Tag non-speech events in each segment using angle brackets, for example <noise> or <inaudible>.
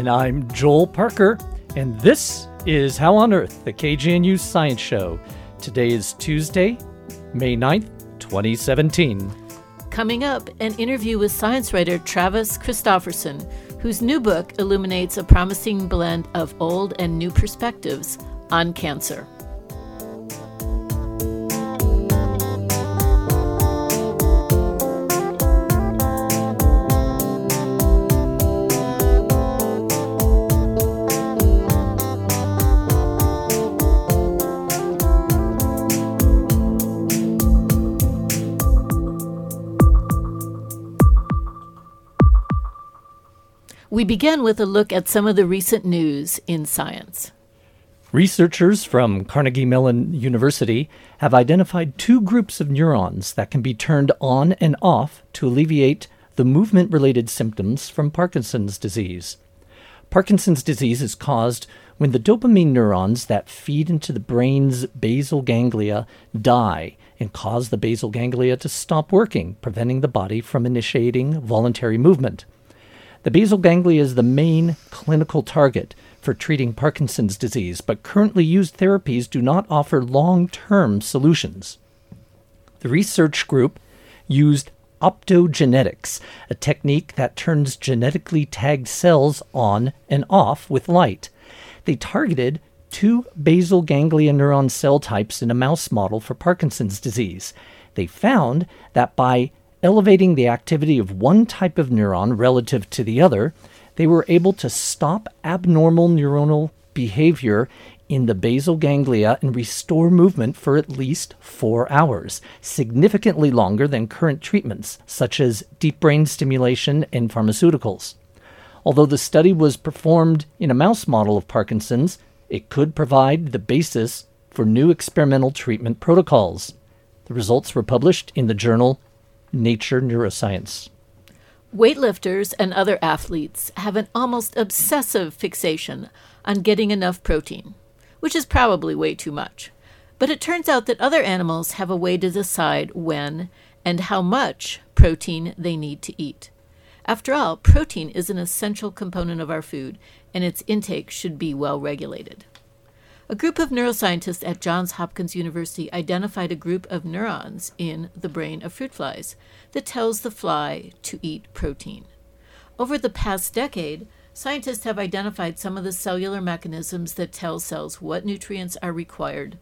And I'm Joel Parker, and this is How on Earth, the KGNU Science Show. Today is Tuesday, May 9th, 2017. Coming up, an interview with science writer Travis Christofferson, whose new book illuminates a promising blend of old and new perspectives on cancer. We begin with a look at some of the recent news in science. Researchers from Carnegie Mellon University have identified two groups of neurons that can be turned on and off to alleviate the movement related symptoms from Parkinson's disease. Parkinson's disease is caused when the dopamine neurons that feed into the brain's basal ganglia die and cause the basal ganglia to stop working, preventing the body from initiating voluntary movement. The basal ganglia is the main clinical target for treating Parkinson's disease, but currently used therapies do not offer long term solutions. The research group used optogenetics, a technique that turns genetically tagged cells on and off with light. They targeted two basal ganglia neuron cell types in a mouse model for Parkinson's disease. They found that by elevating the activity of one type of neuron relative to the other, they were able to stop abnormal neuronal behavior in the basal ganglia and restore movement for at least four hours, significantly longer than current treatments, such as deep brain stimulation and pharmaceuticals. Although the study was performed in a mouse model of Parkinson's, it could provide the basis for new experimental treatment protocols. The results were published in the journal Nature Neuroscience. Weightlifters and other athletes have an almost obsessive fixation on getting enough protein, which is probably way too much. But it turns out that other animals have a way to decide when and how much protein they need to eat. After all, protein is an essential component of our food, and its intake should be well regulated. A group of neuroscientists at Johns Hopkins University identified a group of neurons in the brain of fruit flies that tells the fly to eat protein. Over the past decade, scientists have identified some of the cellular mechanisms that tell cells what nutrients are required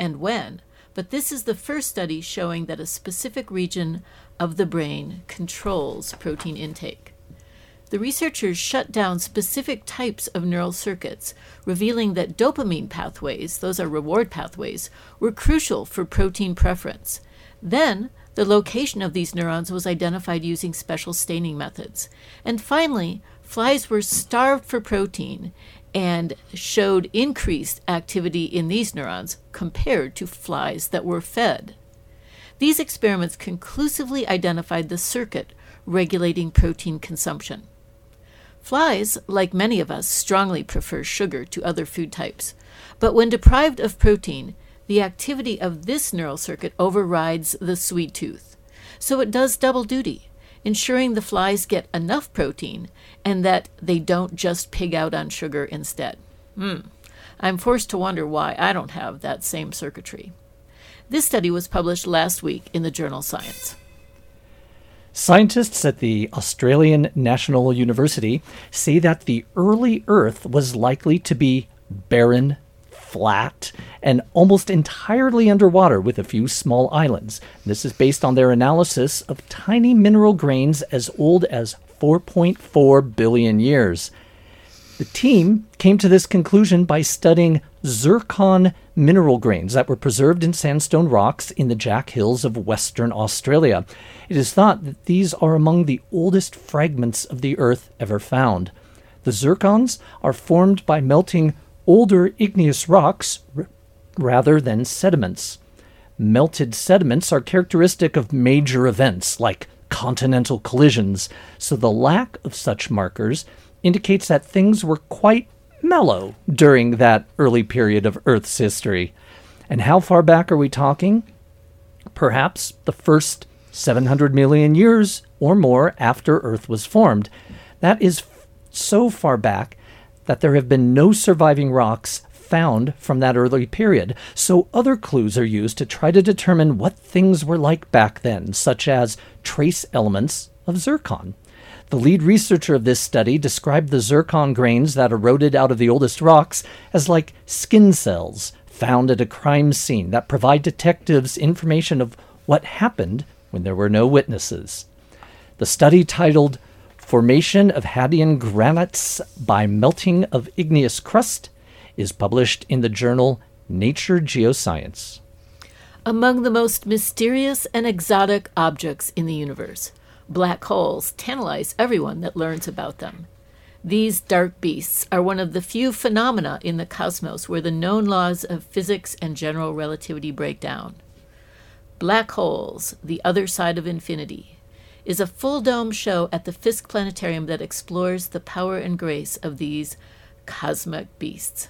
and when, but this is the first study showing that a specific region of the brain controls protein intake the researchers shut down specific types of neural circuits, revealing that dopamine pathways, those are reward pathways, were crucial for protein preference. Then, the location of these neurons was identified using special staining methods. And finally, flies were starved for protein and showed increased activity in these neurons compared to flies that were fed. These experiments conclusively identified the circuit regulating protein consumption. Flies, like many of us, strongly prefer sugar to other food types. But when deprived of protein, the activity of this neural circuit overrides the sweet tooth. So it does double duty, ensuring the flies get enough protein and that they don't just pig out on sugar instead. Hmm. I'm forced to wonder why I don't have that same circuitry. This study was published last week in the journal Science. Scientists at the Australian National University say that the early Earth was likely to be barren, flat, and almost entirely underwater with a few small islands. This is based on their analysis of tiny mineral grains as old as 4.4 billion years. The team came to this conclusion by studying zircon mineral grains that were preserved in sandstone rocks in the Jack Hills of Western Australia. It is thought that these are among the oldest fragments of the Earth ever found. The zircons are formed by melting older igneous rocks r- rather than sediments. Melted sediments are characteristic of major events like continental collisions, so the lack of such markers indicates that things were quite mellow during that early period of Earth's history. And how far back are we talking? Perhaps the first 700 million years or more after Earth was formed. That is so far back that there have been no surviving rocks found from that early period, so other clues are used to try to determine what things were like back then, such as trace elements of zircon. The lead researcher of this study described the zircon grains that eroded out of the oldest rocks as like skin cells found at a crime scene that provide detectives information of what happened when there were no witnesses. The study titled Formation of Hadean Granites by Melting of Igneous Crust is published in the journal Nature Geoscience. Among the most mysterious and exotic objects in the universe, black holes tantalize everyone that learns about them. These dark beasts are one of the few phenomena in the cosmos where the known laws of physics and general relativity break down. Black Holes, The Other Side of Infinity, is a full dome show at the Fiske Planetarium that explores the power and grace of these cosmic beasts.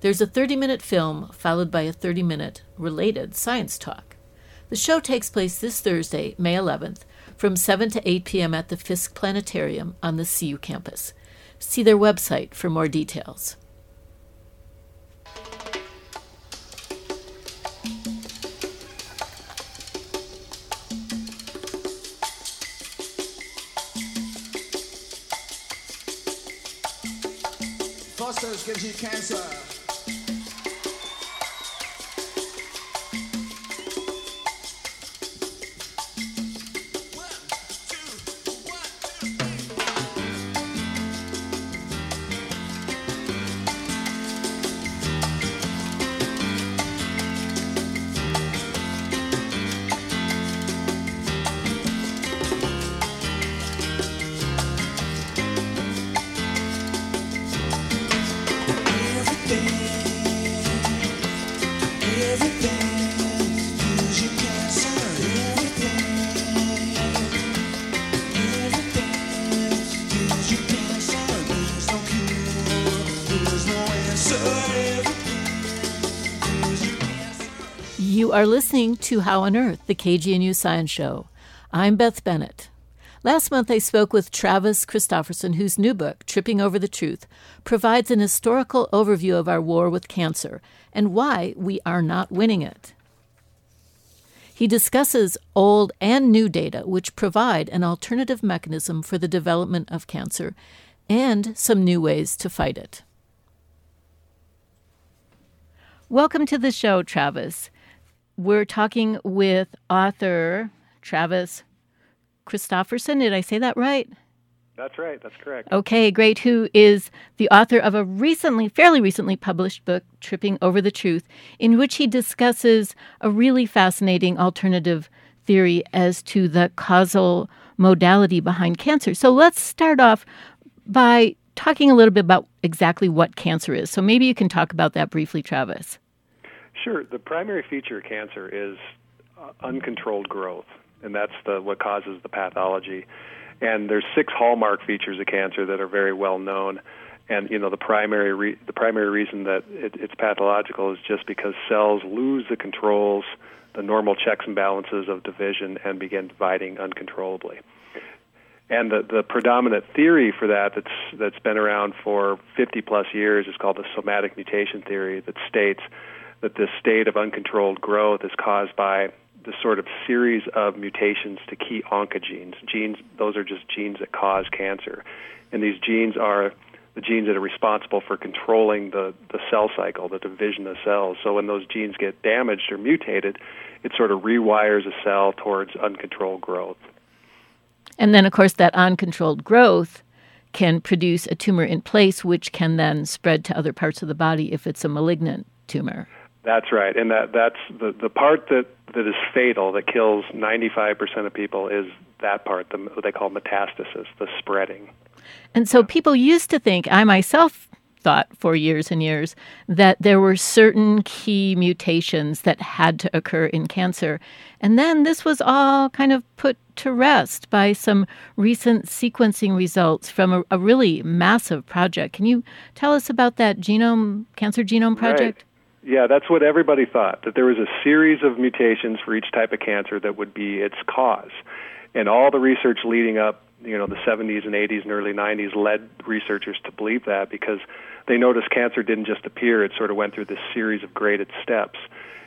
There's a 30 minute film followed by a 30 minute related science talk. The show takes place this Thursday, May 11th, from 7 to 8 p.m. at the Fiske Planetarium on the CU campus. See their website for more details. Fosters gives you cancer. Are listening to How on Earth, the KGNU Science Show. I'm Beth Bennett. Last month, I spoke with Travis Christofferson, whose new book, Tripping Over the Truth, provides an historical overview of our war with cancer and why we are not winning it. He discusses old and new data which provide an alternative mechanism for the development of cancer and some new ways to fight it. Welcome to the show, Travis. We're talking with author Travis Christofferson. Did I say that right? That's right. That's correct. Okay, great. Who is the author of a recently, fairly recently published book, Tripping Over the Truth, in which he discusses a really fascinating alternative theory as to the causal modality behind cancer. So let's start off by talking a little bit about exactly what cancer is. So maybe you can talk about that briefly, Travis. Sure. The primary feature of cancer is uh, uncontrolled growth, and that's the what causes the pathology. And there's six hallmark features of cancer that are very well known. And you know the primary re- the primary reason that it, it's pathological is just because cells lose the controls, the normal checks and balances of division, and begin dividing uncontrollably. And the, the predominant theory for that that's that's been around for 50 plus years is called the somatic mutation theory that states that this state of uncontrolled growth is caused by the sort of series of mutations to key oncogenes. Genes, those are just genes that cause cancer. And these genes are the genes that are responsible for controlling the, the cell cycle, the division of cells. So when those genes get damaged or mutated, it sort of rewires a cell towards uncontrolled growth. And then, of course, that uncontrolled growth can produce a tumor in place, which can then spread to other parts of the body if it's a malignant tumor. That's right, and that that's the the part that that is fatal that kills 95% of people is that part, the what they call metastasis, the spreading. And so people used to think, I myself thought for years and years, that there were certain key mutations that had to occur in cancer. And then this was all kind of put to rest by some recent sequencing results from a, a really massive project. Can you tell us about that genome cancer genome project? Right. Yeah, that's what everybody thought, that there was a series of mutations for each type of cancer that would be its cause. And all the research leading up you know the 70s and 80s and early 90s led researchers to believe that because they noticed cancer didn't just appear; it sort of went through this series of graded steps.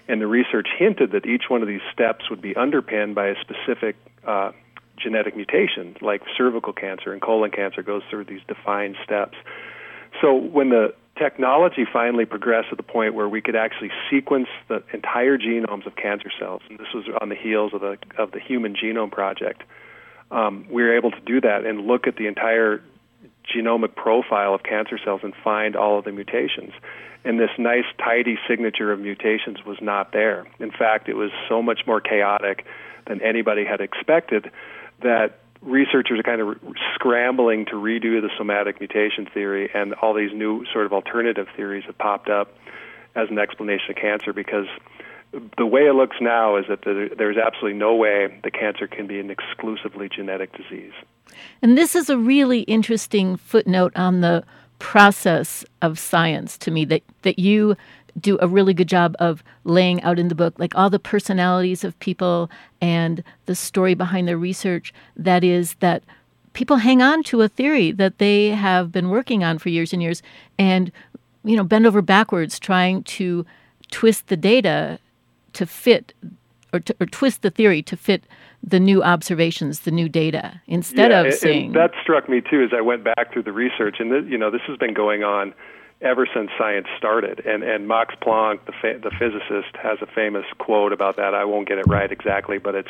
And the research hinted that each one of these steps would be underpinned by a specific uh, genetic mutation, like cervical cancer and colon cancer goes through these defined steps. So when the technology finally progressed to the point where we could actually sequence the entire genomes of cancer cells, and this was on the heels of the of the Human Genome Project, um, we were able to do that and look at the entire genomic profile of cancer cells and find all of the mutations. And this nice, tidy signature of mutations was not there. In fact, it was so much more chaotic than anybody had expected that researchers are kind of scrambling to redo the somatic mutation theory, and all these new sort of alternative theories have popped up as an explanation of cancer because the way it looks now is that there's absolutely no way the cancer can be an exclusively genetic disease. And this is a really interesting footnote on the process of science to me that, that you do a really good job of laying out in the book, like all the personalities of people and the story behind their research. That is, that people hang on to a theory that they have been working on for years and years and, you know, bend over backwards trying to twist the data to fit or, to, or twist the theory to fit the new observations, the new data, instead yeah, of saying. That struck me too as I went back through the research, and this, you know, this has been going on ever since science started. And and Max Planck, the fa- the physicist, has a famous quote about that. I won't get it right exactly, but it's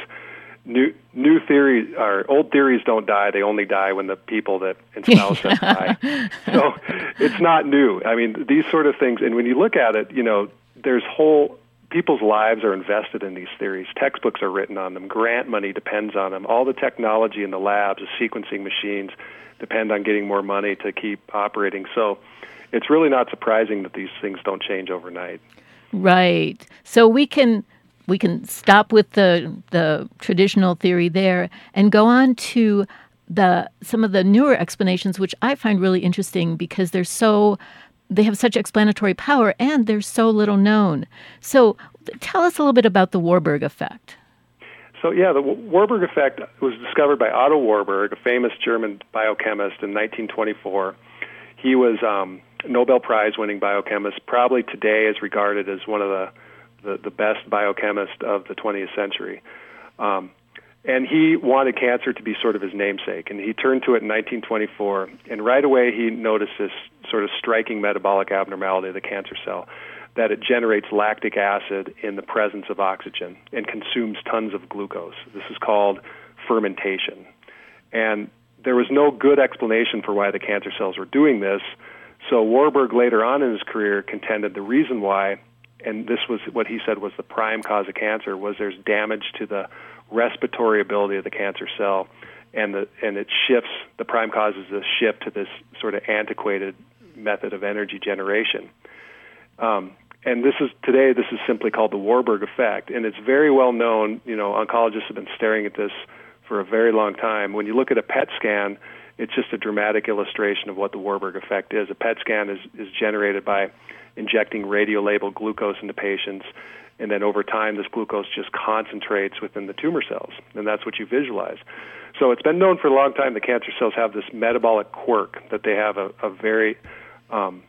new new theories or old theories don't die. They only die when the people that <laughs> espouse them die. So it's not new. I mean, these sort of things. And when you look at it, you know, there's whole people's lives are invested in these theories. Textbooks are written on them. Grant money depends on them. All the technology in the labs, the sequencing machines, depend on getting more money to keep operating. So it's really not surprising that these things don't change overnight. Right. So we can we can stop with the the traditional theory there and go on to the some of the newer explanations which I find really interesting because they're so they have such explanatory power and they're so little known. So tell us a little bit about the Warburg effect. So yeah, the Warburg effect was discovered by Otto Warburg, a famous German biochemist in 1924. He was um, Nobel Prize winning biochemist, probably today is regarded as one of the, the, the best biochemists of the 20th century. Um, and he wanted cancer to be sort of his namesake. And he turned to it in 1924, and right away he noticed this sort of striking metabolic abnormality of the cancer cell that it generates lactic acid in the presence of oxygen and consumes tons of glucose. This is called fermentation. And there was no good explanation for why the cancer cells were doing this so Warburg later on in his career contended the reason why, and this was what he said was the prime cause of cancer, was there's damage to the respiratory ability of the cancer cell, and the and it shifts. The prime causes a shift to this sort of antiquated method of energy generation. Um, and this is today. This is simply called the Warburg effect, and it's very well known. You know, oncologists have been staring at this for a very long time. When you look at a PET scan, it's just a dramatic illustration of what the Warburg effect is. A PET scan is, is generated by injecting radio-labeled glucose into patients, and then over time, this glucose just concentrates within the tumor cells, and that's what you visualize. So it's been known for a long time that cancer cells have this metabolic quirk that they have a, a very, um,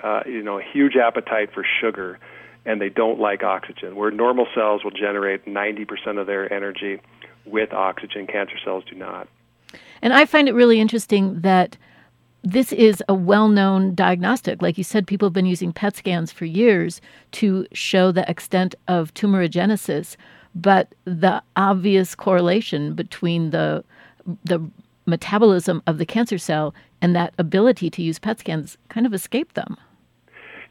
uh, you know, a huge appetite for sugar, and they don't like oxygen. Where normal cells will generate 90% of their energy with oxygen, cancer cells do not. And I find it really interesting that this is a well known diagnostic. Like you said, people have been using PET scans for years to show the extent of tumorigenesis, but the obvious correlation between the the metabolism of the cancer cell and that ability to use PET scans kind of escaped them.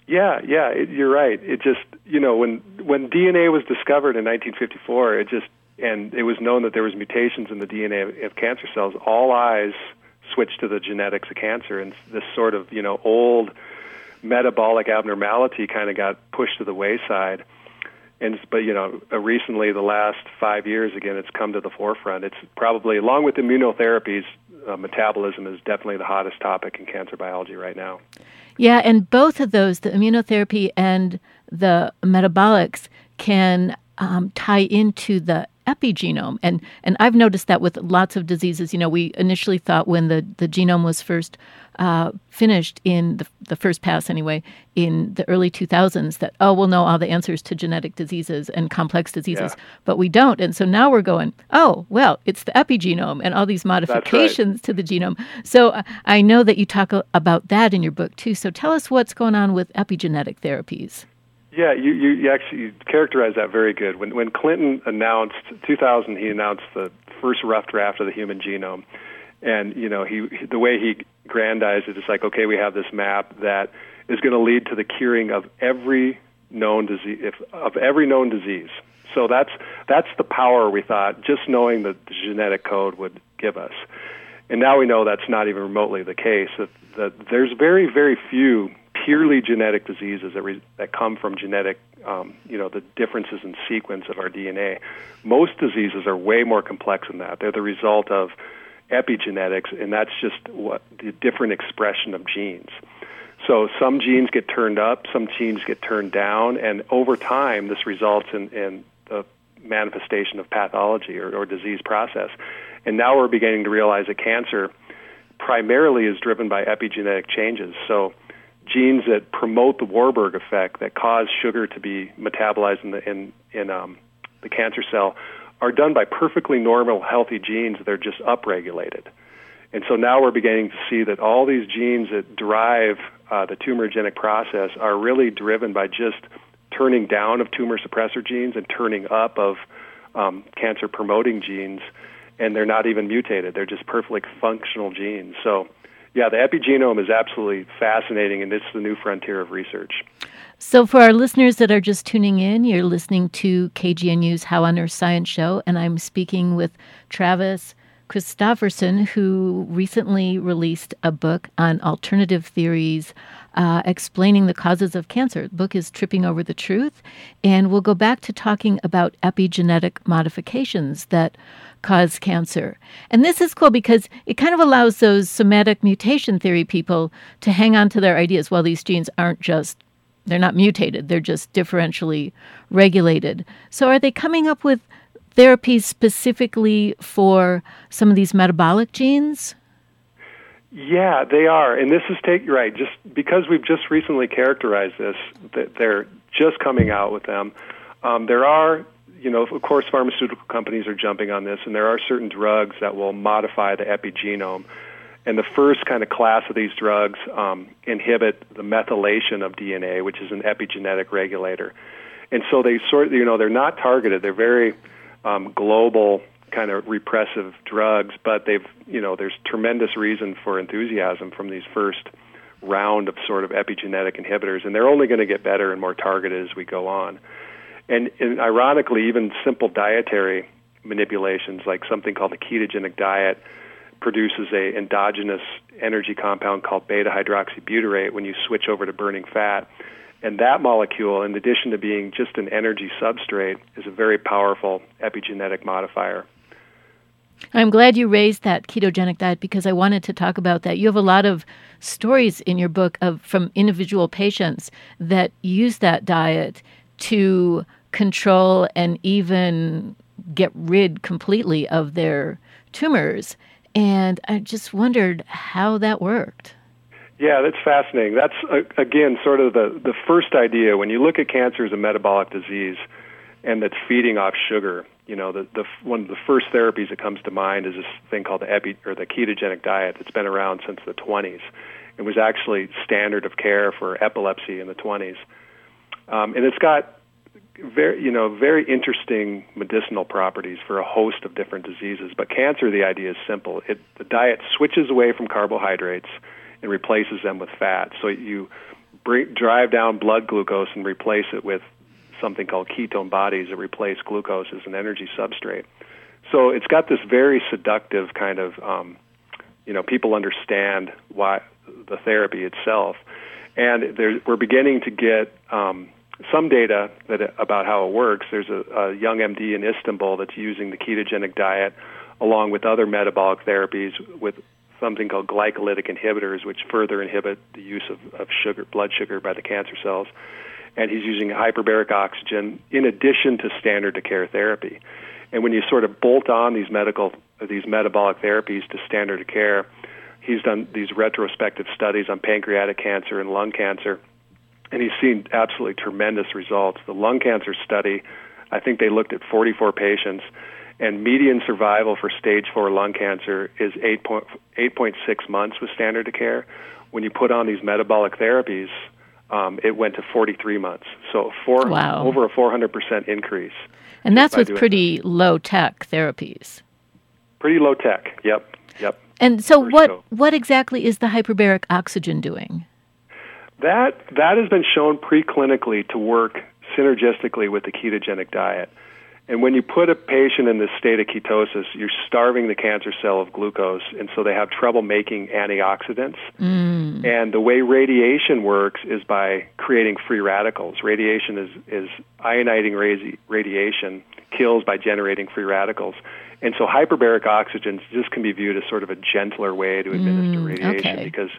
Yeah, yeah, it, you're right. It just, you know, when when DNA was discovered in 1954, it just and it was known that there was mutations in the DNA of, cancer cells, all eyes switched to the genetics of cancer, and this sort of you know old metabolic abnormality kind of got pushed to the wayside. And but you know, uh, recently, the last five years, again, it's come to the forefront. It's probably, along with immunotherapies, uh, metabolism is definitely the hottest topic in cancer biology right now. Yeah, and both of those, the immunotherapy and the metabolics, can um, tie into the epigenome. And and I've noticed that with lots of diseases. You know, we initially thought when the, the genome was first uh, finished in the, the first pass anyway in the early 2000s that oh we'll know all the answers to genetic diseases and complex diseases Yeah. but we don't and so now we're going oh well it's the epigenome and all these modifications to the genome so uh, i know that you talk about that in your book too so tell us what's going on with epigenetic therapies Yeah, you, you, you actually you characterized that very good. When when Clinton announced 2000, he announced the first rough draft of the human genome, and you know he the way he grandized it is like, okay, we have this map that is going to lead to the curing of every known disease, if, of every known disease. So that's that's the power we thought just knowing the, genetic code would give us. And now we know that's not even remotely the case. That, that there's very, very few purely genetic diseases that, re, that come from genetic, um, you know, the differences in sequence of our DNA. Most diseases are way more complex than that. They're the result of epigenetics, and that's just what the different expression of genes. So some genes get turned up, some genes get turned down, and over time, this results in, in the manifestation of pathology or, or disease process. And now we're beginning to realize that cancer primarily is driven by epigenetic changes. So genes that promote the Warburg effect, that cause sugar to be metabolized in the in, in um, the cancer cell, are done by perfectly normal, healthy genes They're just upregulated. And so now we're beginning to see that all these genes that drive uh, the tumorigenic process are really driven by just turning down of tumor suppressor genes and turning up of um, cancer promoting genes, and they're not even mutated. They're just perfectly functional genes. So, yeah, the epigenome is absolutely fascinating, and it's the new frontier of research. So, for our listeners that are just tuning in, you're listening to KGNU's How on Earth Science Show, and I'm speaking with Travis Christofferson, who recently released a book on alternative theories uh, explaining the causes of cancer. The book is Tripping Over the Truth, and we'll go back to talking about epigenetic modifications that cause cancer. And this is cool because it kind of allows those somatic mutation theory people to hang on to their ideas. Well, these genes aren't just they're not mutated, they're just differentially regulated. So, are they coming up with therapies specifically for some of these metabolic genes? Yeah, they are, and this is take right. Just because we've just recently characterized this, that they're just coming out with them. Um, there are, you know, of course, pharmaceutical companies are jumping on this, and there are certain drugs that will modify the epigenome. And the first kind of class of these drugs um, inhibit the methylation of DNA, which is an epigenetic regulator. And so they sort, you know, they're not targeted. They're very um, global kind of repressive drugs, but they've, you know, there's tremendous reason for enthusiasm from these first round of sort of epigenetic inhibitors, and they're only going to get better and more targeted as we go on. And, and ironically, even simple dietary manipulations, like something called the ketogenic diet, produces a endogenous energy compound called beta hydroxybutyrate when you switch over to burning fat. And that molecule, in addition to being just an energy substrate, is a very powerful epigenetic modifier. I'm glad you raised that ketogenic diet because I wanted to talk about that. You have a lot of stories in your book of from individual patients that use that diet to control and even get rid completely of their tumors. And I just wondered how that worked. Yeah, that's fascinating. That's uh, again sort of the the first idea when you look at cancer as a metabolic disease, and that's feeding off sugar. You know, the the one of the first therapies that comes to mind is this thing called the epi or the ketogenic diet that's been around since the 20s. It was actually standard of care for epilepsy in the 20s, um, and it's got very you know very interesting medicinal properties for a host of different diseases. But cancer, the idea is simple. It the diet switches away from carbohydrates and replaces them with fat. So you bring, drive down blood glucose and replace it with something called ketone bodies that replace glucose as an energy substrate. So it's got this very seductive kind of, um, you know, people understand why the therapy itself, and there, we're beginning to get um, some data that about how it works. There's a, a young MD in Istanbul that's using the ketogenic diet along with other metabolic therapies with something called glycolytic inhibitors, which further inhibit the use of, of sugar, blood sugar by the cancer cells. And he's using hyperbaric oxygen in addition to standard of care therapy. And when you sort of bolt on these medical these metabolic therapies to standard of care, he's done these retrospective studies on pancreatic cancer and lung cancer, and he's seen absolutely tremendous results. The lung cancer study, I think they looked at 44 patients, and median survival for stage four lung cancer is 8.6 months with standard of care. When you put on these metabolic therapies, um, it went to 43 months. So four, Wow. over a 400% increase. And that's with pretty low tech therapies. Pretty low tech. Yep. Yep. And so, what sure. what exactly is the hyperbaric oxygen doing? That that has been shown preclinically to work synergistically with the ketogenic diet. And when you put a patient in this state of ketosis, you're starving the cancer cell of glucose, and so they have trouble making antioxidants. Mm. And the way radiation works is by creating free radicals. Radiation is, is ionizing radi- radiation kills by generating free radicals. And so hyperbaric oxygen just can be viewed as sort of a gentler way to administer mm, radiation okay. because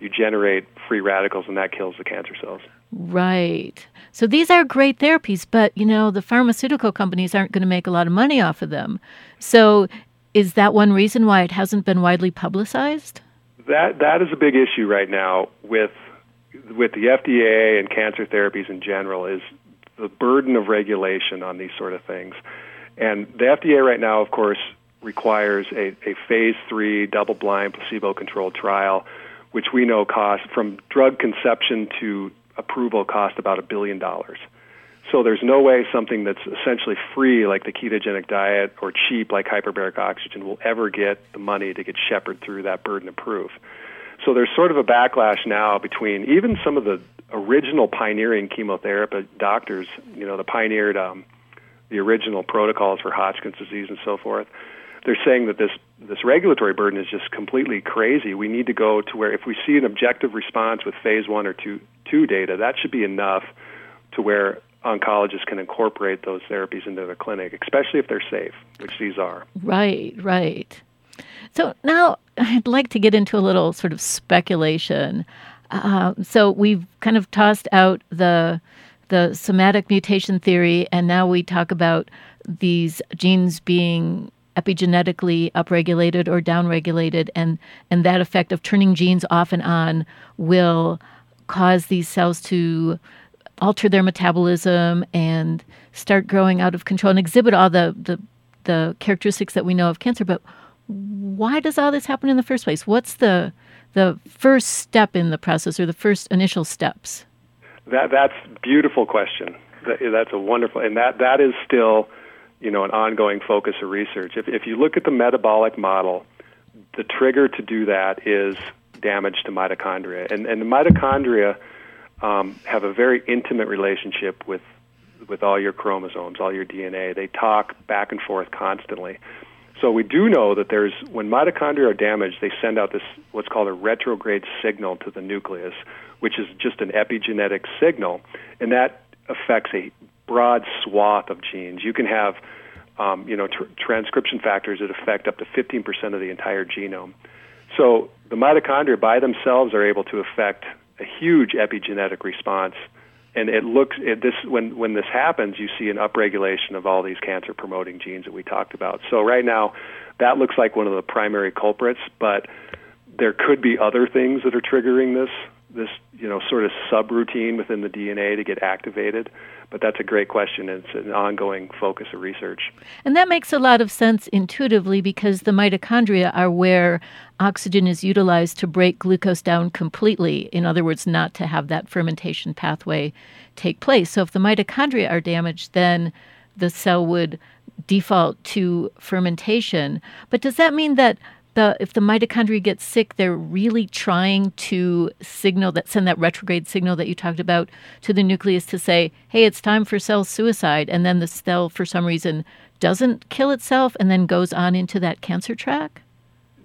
you generate free radicals and that kills the cancer cells. Right. So these are great therapies, but you know the pharmaceutical companies aren't going to make a lot of money off of them. So, is that one reason why it hasn't been widely publicized? That that is a big issue right now with with the FDA and cancer therapies in general is the burden of regulation on these sort of things. And the FDA right now, of course, requires a, a phase three double blind placebo controlled trial, which we know costs from drug conception to approval cost about a billion dollars. So there's no way something that's essentially free like the ketogenic diet or cheap like hyperbaric oxygen will ever get the money to get shepherded through that burden of proof. So there's sort of a backlash now between even some of the original pioneering chemotherapy doctors, you know, the pioneered um, the original protocols for Hodgkin's disease and so forth. They're saying that this this regulatory burden is just completely crazy. We need to go to where if we see an objective response with phase one or two two data, that should be enough to where oncologists can incorporate those therapies into the clinic, especially if they're safe, which these are. Right, right. So now I'd like to get into a little sort of speculation. Uh, so we've kind of tossed out the the somatic mutation theory, and now we talk about these genes being epigenetically upregulated or downregulated, and and that effect of turning genes off and on will cause these cells to alter their metabolism and start growing out of control and exhibit all the, the the characteristics that we know of cancer. But why does all this happen in the first place? What's the the first step in the process or the first initial steps? That that's beautiful question. That, that's a wonderful, and that that is still, you know, an ongoing focus of research. If if you look at the metabolic model, the trigger to do that is damage to mitochondria, and and the mitochondria um, have a very intimate relationship with with all your chromosomes, all your DNA. They talk back and forth constantly. So we do know that there's when mitochondria are damaged, they send out this what's called a retrograde signal to the nucleus, which is just an epigenetic signal, and that affects a broad swath of genes. You can have, um, you know, tr- transcription factors that affect up to 15% of the entire genome. So the mitochondria by themselves are able to affect a huge epigenetic response and it looks it, this when when this happens you see an upregulation of all these cancer promoting genes that we talked about so right now that looks like one of the primary culprits but there could be other things that are triggering this this you know sort of subroutine within the DNA to get activated but that's a great question it's an ongoing focus of research And that makes a lot of sense intuitively because the mitochondria are where oxygen is utilized to break glucose down completely. In other words, not to have that fermentation pathway take place. So if the mitochondria are damaged, then the cell would default to fermentation. But does that mean that the if the mitochondria get sick, they're really trying to signal that send that retrograde signal that you talked about to the nucleus to say, "Hey, it's time for cell suicide," and then the cell, for some reason, doesn't kill itself and then goes on into that cancer track.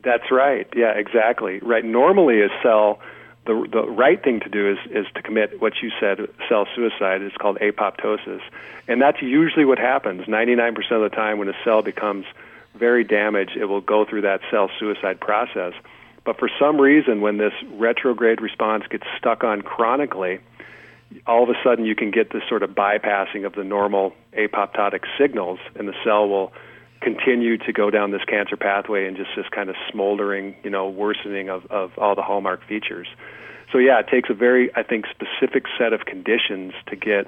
That's right. Yeah, exactly. Right. Normally, a cell, the the right thing to do is is to commit what you said, cell suicide. It's called apoptosis, and that's usually what happens. Ninety nine percent of the time, when a cell becomes very damaged, it will go through that cell suicide process. But for some reason, when this retrograde response gets stuck on chronically, all of a sudden you can get this sort of bypassing of the normal apoptotic signals, and the cell will continue to go down this cancer pathway and just this kind of smoldering, you know, worsening of, of all the hallmark features. So yeah, it takes a very, I think, specific set of conditions to get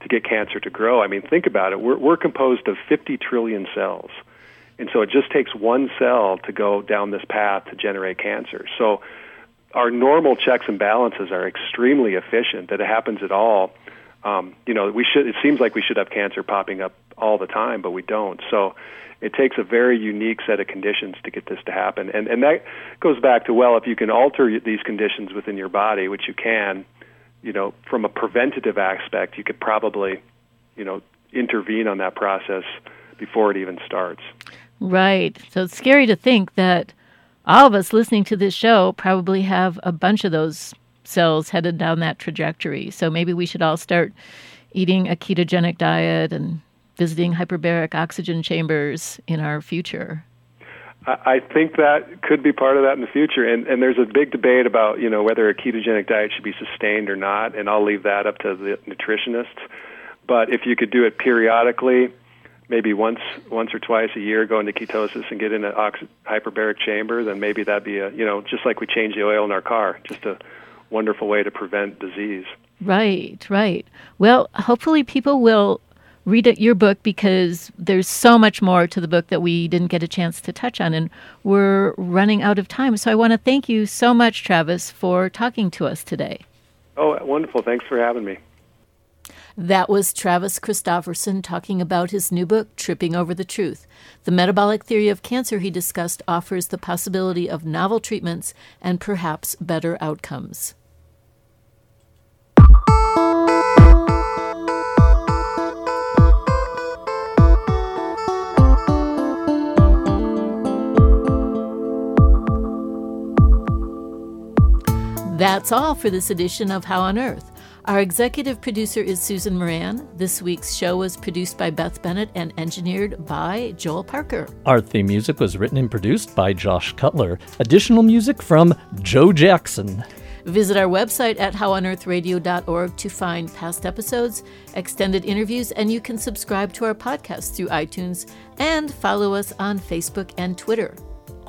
to get cancer to grow. I mean, think about it. We're, we're composed of 50 trillion cells. And so it just takes one cell to go down this path to generate cancer. So our normal checks and balances are extremely efficient. That it happens at all. Um, you know, we should. It seems like we should have cancer popping up all the time, but we don't. So it takes a very unique set of conditions to get this to happen. And and that goes back to well, if you can alter these conditions within your body, which you can, you know, from a preventative aspect, you could probably, you know, intervene on that process before it even starts. Right. So it's scary to think that all of us listening to this show probably have a bunch of those cells headed down that trajectory. So maybe we should all start eating a ketogenic diet and visiting hyperbaric oxygen chambers in our future. I think that could be part of that in the future, and and there's a big debate about you know whether a ketogenic diet should be sustained or not, and I'll leave that up to the nutritionists. But if you could do it periodically, maybe once once or twice a year go into ketosis and get in an ox- hyperbaric chamber, then maybe that'd be a you know just like we change the oil in our car, just a wonderful way to prevent disease. Right, right. Well, hopefully people will read your book because there's so much more to the book that we didn't get a chance to touch on, and we're running out of time. So I want to thank you so much, Travis, for talking to us today. Oh, wonderful! Thanks for having me. That was Travis Christofferson talking about his new book, Tripping Over the Truth. The metabolic theory of cancer he discussed offers the possibility of novel treatments and perhaps better outcomes. That's all for this edition of How on Earth. Our executive producer is Susan Moran. This week's show was produced by Beth Bennett and engineered by Joel Parker. Our theme music was written and produced by Josh Cutler. Additional music from Joe Jackson. Visit our website at howonearthradio.org to find past episodes, extended interviews, and you can subscribe to our podcast through iTunes and follow us on Facebook and Twitter.